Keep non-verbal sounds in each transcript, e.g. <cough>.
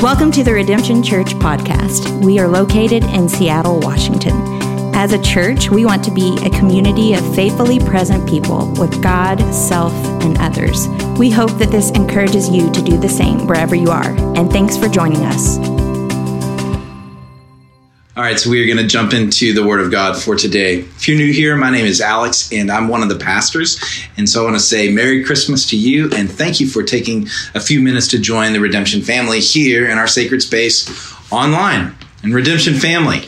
Welcome to the Redemption Church podcast. We are located in Seattle, Washington. As a church, we want to be a community of faithfully present people with God, self, and others. We hope that this encourages you to do the same wherever you are. And thanks for joining us. All right, so we are going to jump into the Word of God for today. If you're new here, my name is Alex, and I'm one of the pastors. And so I want to say Merry Christmas to you, and thank you for taking a few minutes to join the Redemption family here in our sacred space online. And Redemption family,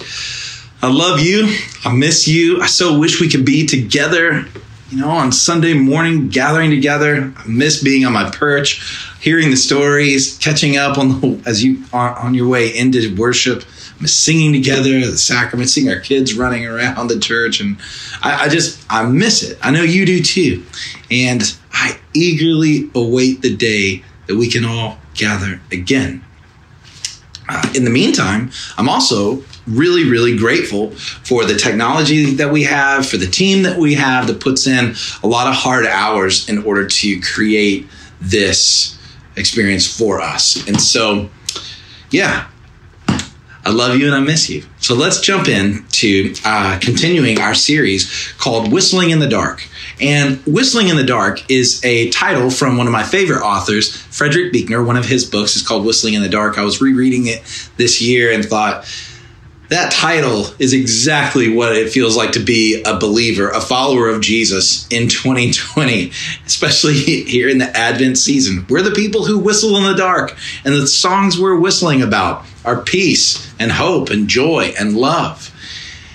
I love you. I miss you. I so wish we could be together, you know, on Sunday morning, gathering together. I miss being on my perch, hearing the stories, catching up on the, as you are on your way into worship singing together, the sacrament, seeing our kids running around the church. And I, I, just, I miss it. I know you do too. And I eagerly await the day that we can all gather again. Uh, in the meantime, I'm also really, really grateful for the technology that we have, for the team that we have that puts in a lot of hard hours in order to create this experience for us. And so, yeah, I love you and I miss you. So let's jump in to uh, continuing our series called Whistling in the Dark. And Whistling in the Dark is a title from one of my favorite authors, Frederick Buechner. One of his books is called Whistling in the Dark. I was rereading it this year and thought, that title is exactly what it feels like to be a believer, a follower of Jesus in 2020, especially here in the Advent season. We're the people who whistle in the dark, and the songs we're whistling about are peace and hope and joy and love.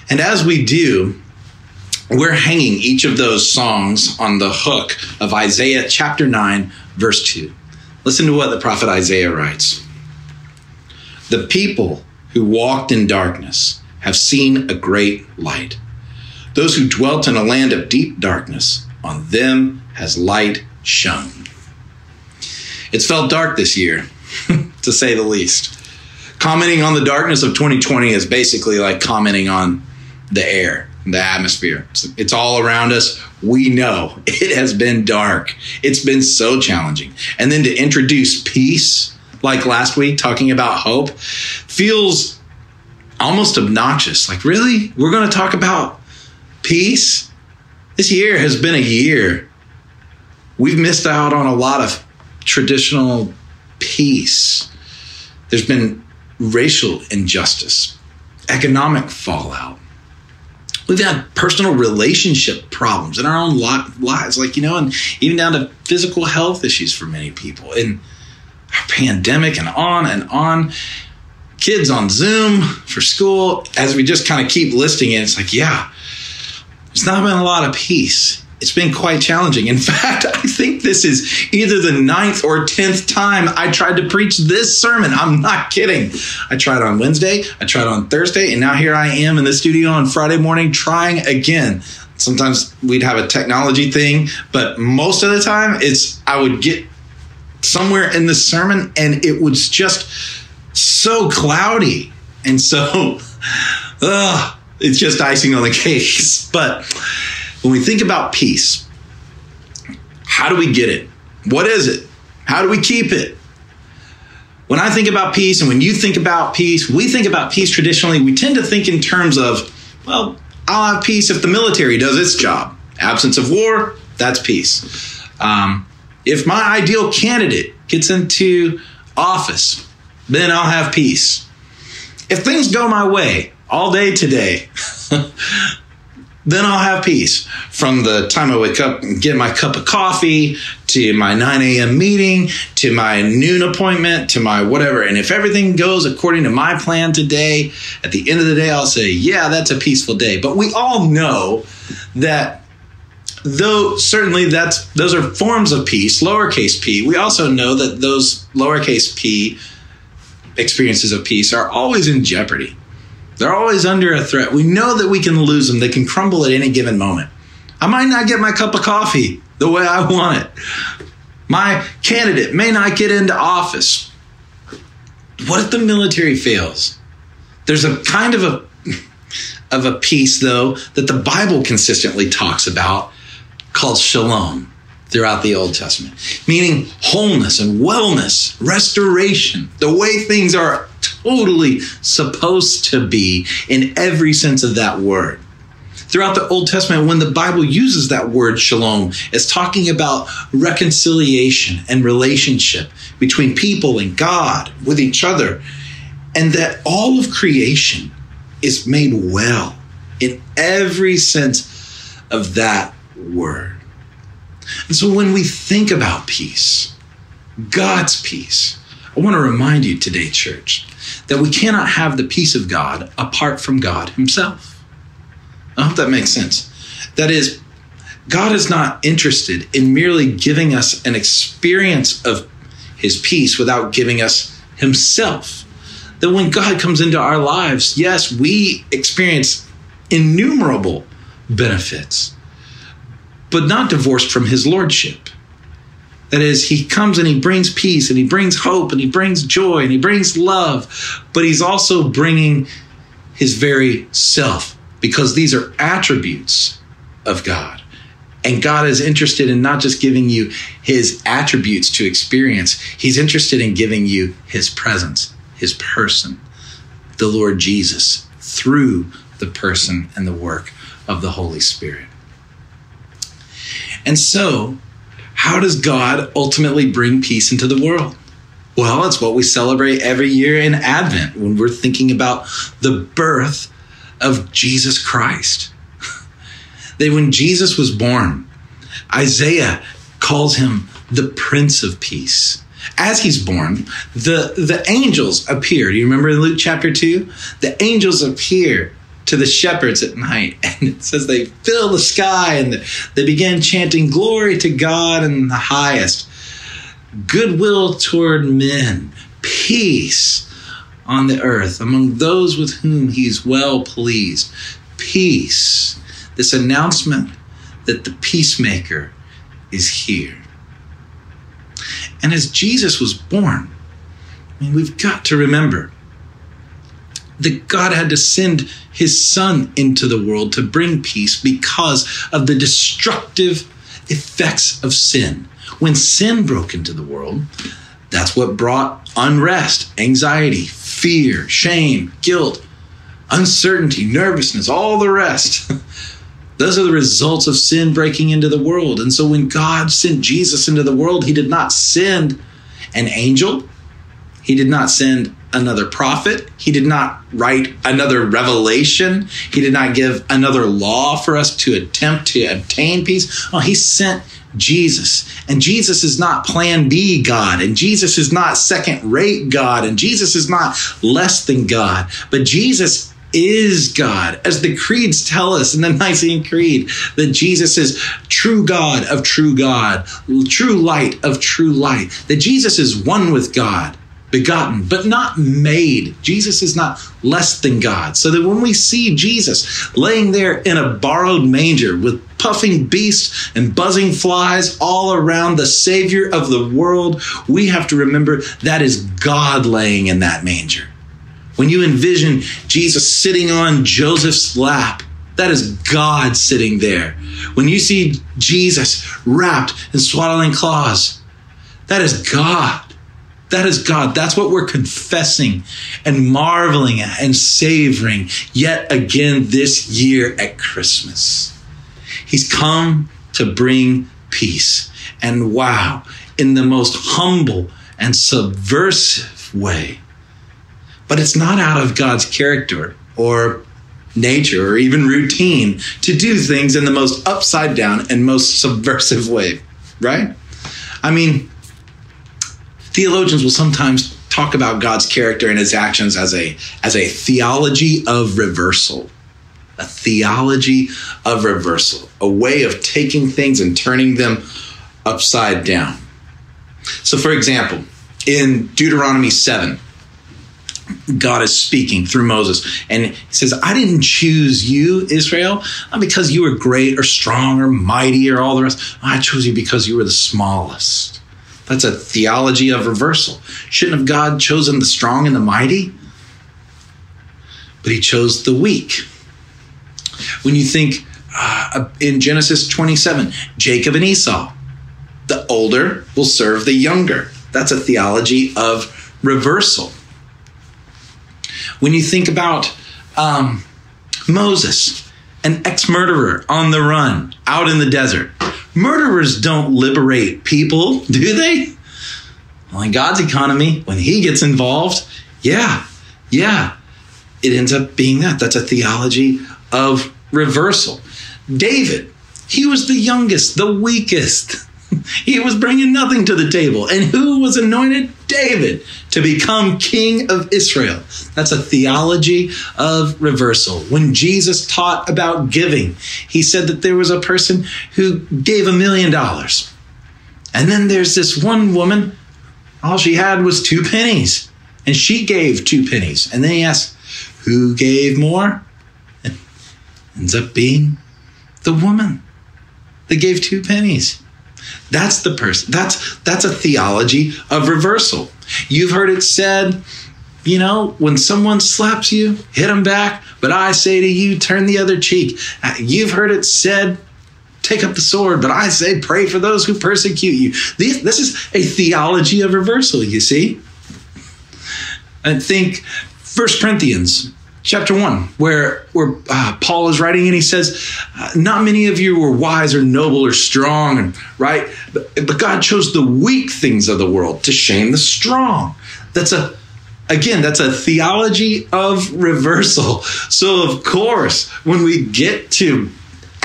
And as we do, we're hanging each of those songs on the hook of Isaiah chapter 9, verse 2. Listen to what the prophet Isaiah writes The people who walked in darkness have seen a great light. Those who dwelt in a land of deep darkness, on them has light shone. It's felt dark this year, <laughs> to say the least. Commenting on the darkness of 2020 is basically like commenting on the air, the atmosphere. It's, all around us. We know <laughs> it has been dark. It's been so challenging. And then to introduce peace like last week talking about hope feels almost obnoxious. Like, really? We're going to talk about peace? This year has been a year. We've missed out on a lot of traditional peace. There's been racial injustice, economic fallout. We've had personal relationship problems in our own lives, like, you know, and even down to physical health issues for many people. And pandemic and on and on. Kids on Zoom for school. As we just kind of keep listing it, it's like, yeah, there's not been a lot of peace. It's been quite challenging. In <laughs> fact, I think this is either the ninth or tenth time I tried to preach this sermon. I'm not kidding. I tried on Wednesday, I tried on Thursday, and now here I am in the studio on Friday morning trying again sometimes we'd have a technology thing, but most of the time it's I would get somewhere in the sermon and it was just so cloudy. And so, <laughs> uh, it's just icing on the <laughs> cake. But when we think about peace, how do we get it? What is it? How do we keep it? When I think about peace and when you think about peace, we think about peace traditionally, we tend to think in terms of, well, I'll have peace if the military does its job. Absence of war, that's peace. Um, if my ideal candidate gets into office, then I'll have peace. If things go my way all day today, <laughs> then I'll have peace. From the time I wake up and get my cup of coffee to my 9 a.m. meeting to my noon appointment to my whatever. And if everything goes according to my plan today, at the end of the day, I'll say, yeah, that's a peaceful day. But we all know that though certainly that's those are forms of peace, lowercase p. We also know that those lowercase p experiences of peace are always in jeopardy. They're always under a threat. We know that we can lose them. They can crumble at any given moment. I might not get my cup of coffee the way I want it. My candidate may not get into office. What if the military fails? There's a kind of a of a peace though that the Bible consistently talks about called shalom. throughout the Old Testament, meaning wholeness and wellness, restoration, the way things are totally supposed to be in every sense of that word. Throughout the Old Testament, when the Bible uses that word shalom, it's talking about reconciliation and relationship between people and God, with each other, and that all of creation is made well in every sense of that word. And so when we think about peace, God's peace, I want to remind you today, church, that we cannot have the peace of God apart from God Himself. I hope that makes sense. That is, God is not interested in merely giving us an experience of His peace without giving us Himself. That when God comes into our lives, yes, we experience innumerable benefits but not divorced from his lordship. That is, he comes and he brings peace and he brings hope and he brings joy and he brings love, but he's also bringing his very self because these are attributes of God. And God is interested in not just giving you his attributes to experience, he's interested in giving you his presence, his person, the Lord Jesus, through the person and the work of the Holy Spirit. And so, how does God ultimately bring peace into the world? Well, it's what we celebrate every year in Advent when we're thinking about the birth of Jesus Christ. <laughs> that when Jesus was born, Isaiah calls him the Prince of Peace. As he's born, the, the angels appear. Do you remember in Luke chapter 2? The angels appear to the shepherds at night. <laughs> And it says they fill the sky and they began chanting glory to God in the highest, goodwill toward men, peace on the earth among those with whom he's well pleased. Peace. This announcement that the peacemaker is here. And as Jesus was born, I mean, we've got to remember that God had to send his son into the world to bring peace because of the destructive effects of sin. When sin broke into the world, that's what brought unrest, anxiety, fear, shame, guilt, uncertainty, nervousness, all the rest. <laughs> Those are the results of sin breaking into the world. And so when God sent Jesus into the world, he did not send an angel, he did not send another prophet. He did not write another revelation. He did not give another law for us to attempt to obtain peace. Oh, he sent Jesus. And Jesus is not plan B God. And Jesus is not second rate God. And Jesus is not less than God. But Jesus is God, as the creeds tell us in the <laughs> Nicene Creed, that Jesus is true God of true God, true light of true light, that Jesus is one with God begotten, but not made. Jesus is not less than God. So that when we see Jesus laying there in a borrowed manger with puffing beasts and buzzing flies all around the Savior of the world, we have to remember that is God laying in that manger. When you envision Jesus sitting on Joseph's lap, that is God sitting there. When you see Jesus wrapped in swaddling cloths, that is God. That is God. That's what we're confessing and marveling at and savoring yet again this year at Christmas. He's come to bring peace. And wow, in the most humble and subversive way. But it's not out of God's character or nature or even routine to do things in the most upside down and most subversive way, right? I mean, theologians will sometimes talk about God's character and his actions as a as a theology of reversal. A theology of reversal, a way of taking things and turning them upside down. So for example, in Deuteronomy 7, God is speaking through Moses, and he says, I didn't choose you, Israel, not because you were great or strong or mighty or all the rest. I chose you because you were the smallest. That's a theology of reversal. Shouldn't have God chosen the strong and the mighty? But he chose the weak. When you think uh, in Genesis 27, Jacob and Esau, the older will serve the younger. That's a theology of reversal. When you think about um, Moses, an ex murderer on the run out in the desert, murderers don't liberate people, <laughs> do they? Well, in God's economy, when He gets involved, yeah, yeah, it ends up being that. That's a theology of reversal. David, he was the youngest, the weakest. <laughs> he was bringing nothing to the table. And who was anointed? David to become king of Israel. That's a theology of reversal. When Jesus taught about giving, he said that there was a person who gave a million dollars. And then there's this one woman, all she had was two pennies, and she gave two pennies. And then he asked, Who gave more? And <laughs> ends up being the woman that gave two pennies. That's the person. That's that's a theology of reversal. You've heard it said, you know, when someone slaps you, hit them back, but I say to you, turn the other cheek. Uh, you've heard it said, take up the sword, but I say, pray for those who persecute you. This is a theology of reversal, you see? I think First Corinthians chapter 1 where where uh, paul is writing and he says uh, not many of you were wise or noble or strong right? But, but god chose the weak things of the world to shame the strong. That's a again that's a theology of reversal. So of course when we get to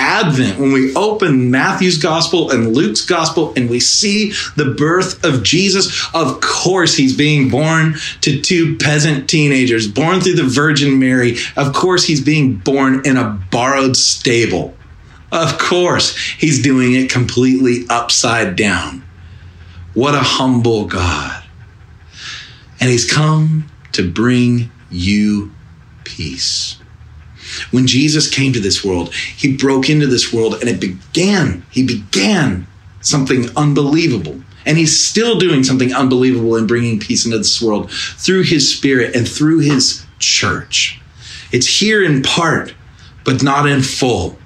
Advent, when we open Matthew's gospel and Luke's gospel and we see the birth of Jesus, of course he's being born to two peasant teenagers, born through the Virgin Mary. Of course he's being born in a borrowed stable. Of course he's doing it completely upside down. What a humble God. And he's come to bring you peace. When Jesus came to this world, he broke into this world and it began, he began something unbelievable. And he's still doing something unbelievable in bringing peace into this world through his spirit and through his church. It's here in part, but not in full.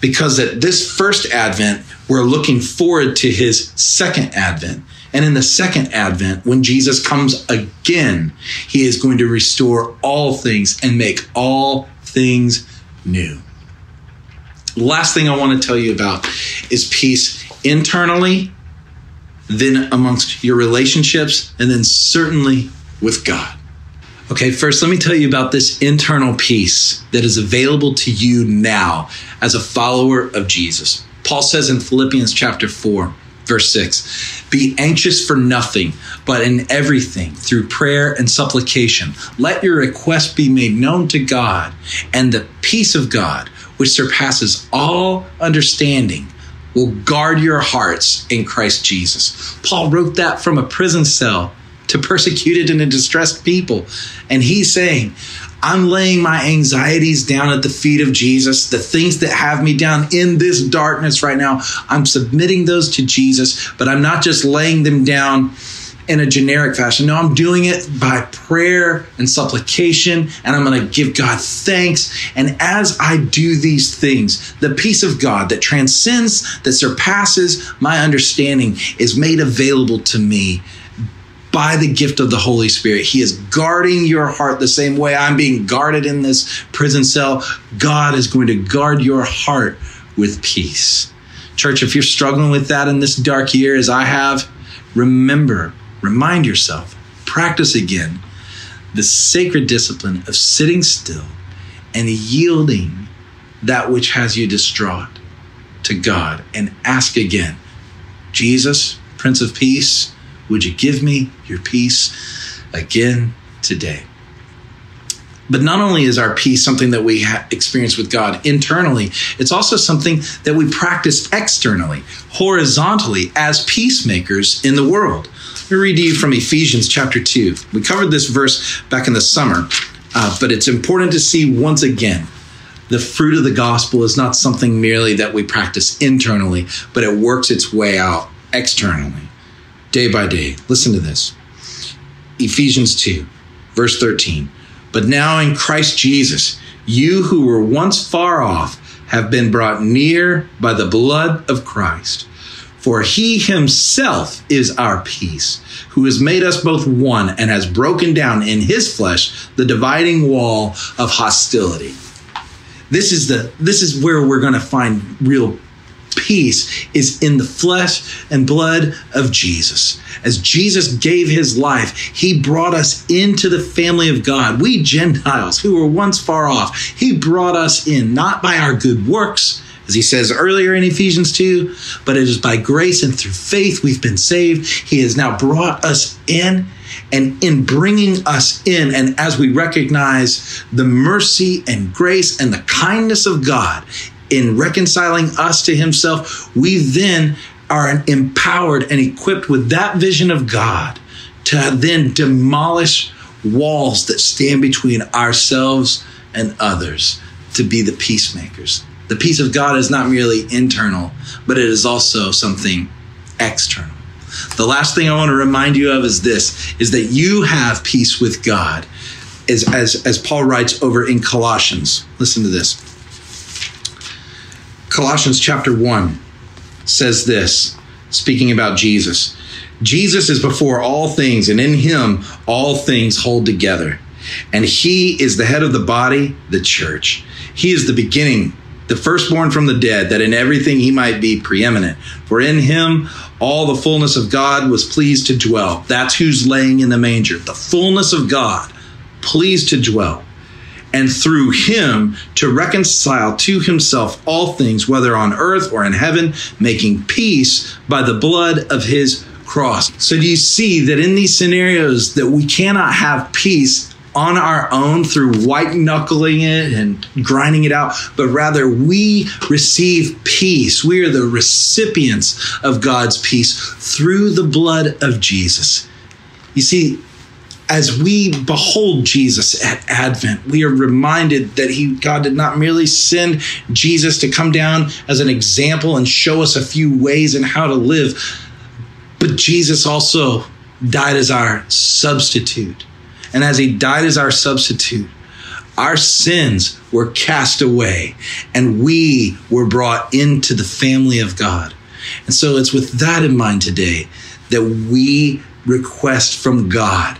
Because at this first advent, we're looking forward to his second advent. And in the second advent, when Jesus comes again, he is going to restore all things and make all things new. Last thing I want to tell you about is peace internally, then amongst your relationships, and then certainly with God. Okay, first, let me tell you about this internal peace that is available to you now as a follower of Jesus. Paul says in Philippians chapter 4, verse 6 Be anxious for nothing, but in everything, through prayer and supplication, let your request be made known to God, and the peace of God, which surpasses all understanding, will guard your hearts in Christ Jesus. Paul wrote that from a prison cell to persecuted and distressed people. And he's saying, I'm laying my anxieties down at the feet of Jesus, the things that have me down in this darkness right now. I'm submitting those to Jesus, but I'm not just laying them down in a generic fashion. No, I'm doing it by prayer and supplication, and I'm going to give God thanks. And as I do these things, the peace of God that transcends, that surpasses my understanding is made available to me by the gift of the Holy Spirit. He is guarding your heart the same way I'm being guarded in this prison cell. God is going to guard your heart with peace. Church, if you're struggling with that in this dark year, as I have, remember, remind yourself, practice again the sacred discipline of sitting still and yielding that which has you distraught to God and ask again, Jesus, Prince of Peace, would you give me your peace again today? But not only is our peace something that we ha- experience with God internally, it's also something that we practice externally, horizontally, as peacemakers in the world. Let me read to you from Ephesians chapter 2. We covered this verse back in the summer, uh, but it's important to see once again the fruit of the gospel is not something merely that we practice internally, but it works its way out externally day by day. Listen to this Ephesians 2, verse 13. But now in Christ Jesus, you who were once far off have been brought near by the blood of Christ. For he himself is our peace, who has made us both one and has broken down in his flesh the dividing wall of hostility. This is the this is where we're going to find real peace is in the flesh and blood of Jesus. As Jesus gave his life, he brought us into the family of God. We Gentiles who were once far off, he brought us in not by our good works, as he says earlier in Ephesians 2, but it is by grace and through faith we've been saved. He has now brought us in. And in bringing us in, and as we recognize the mercy and grace and the kindness of God in reconciling us to Himself, we then are empowered and equipped with that vision of God to then demolish walls that stand between ourselves and others, to be the peacemakers. The peace of God is not merely internal, but it is also something external. The last thing I want to remind you of is this is that you have peace with God. As, as, as Paul writes over in Colossians. Listen to this. Colossians chapter 1 says this, speaking about Jesus. Jesus is before all things, and in him all things hold together. And he is the head of the body, the church. He is the beginning the firstborn from the dead, that in everything he might be preeminent. For in him all the fullness of God was pleased to dwell. That's who's laying in the manger. The fullness of God pleased to dwell. And through him to reconcile to himself all things, whether on earth or in heaven, making peace by the blood of his cross. So do you see that in these scenarios that we cannot have peace on our own through white knuckling it and grinding it out, but rather we receive peace. We are the recipients of God's peace through the blood of Jesus. You see, as we behold Jesus at Advent, we are reminded that he God did not merely send Jesus to come down as an example and show us a few ways in how to live, but Jesus also died as our substitute. And as he died as our substitute, our sins were cast away and we were brought into the family of God. And so it's with that in mind today that we request from God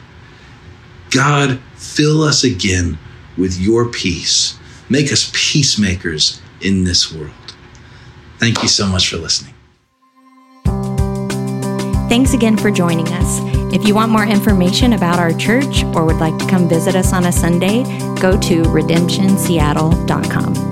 God, fill us again with your peace. Make us peacemakers in this world. Thank you so much for listening. Thanks again for joining us. If you want more information about our church or would like to come visit us on a Sunday, go to redemptionseattle.com.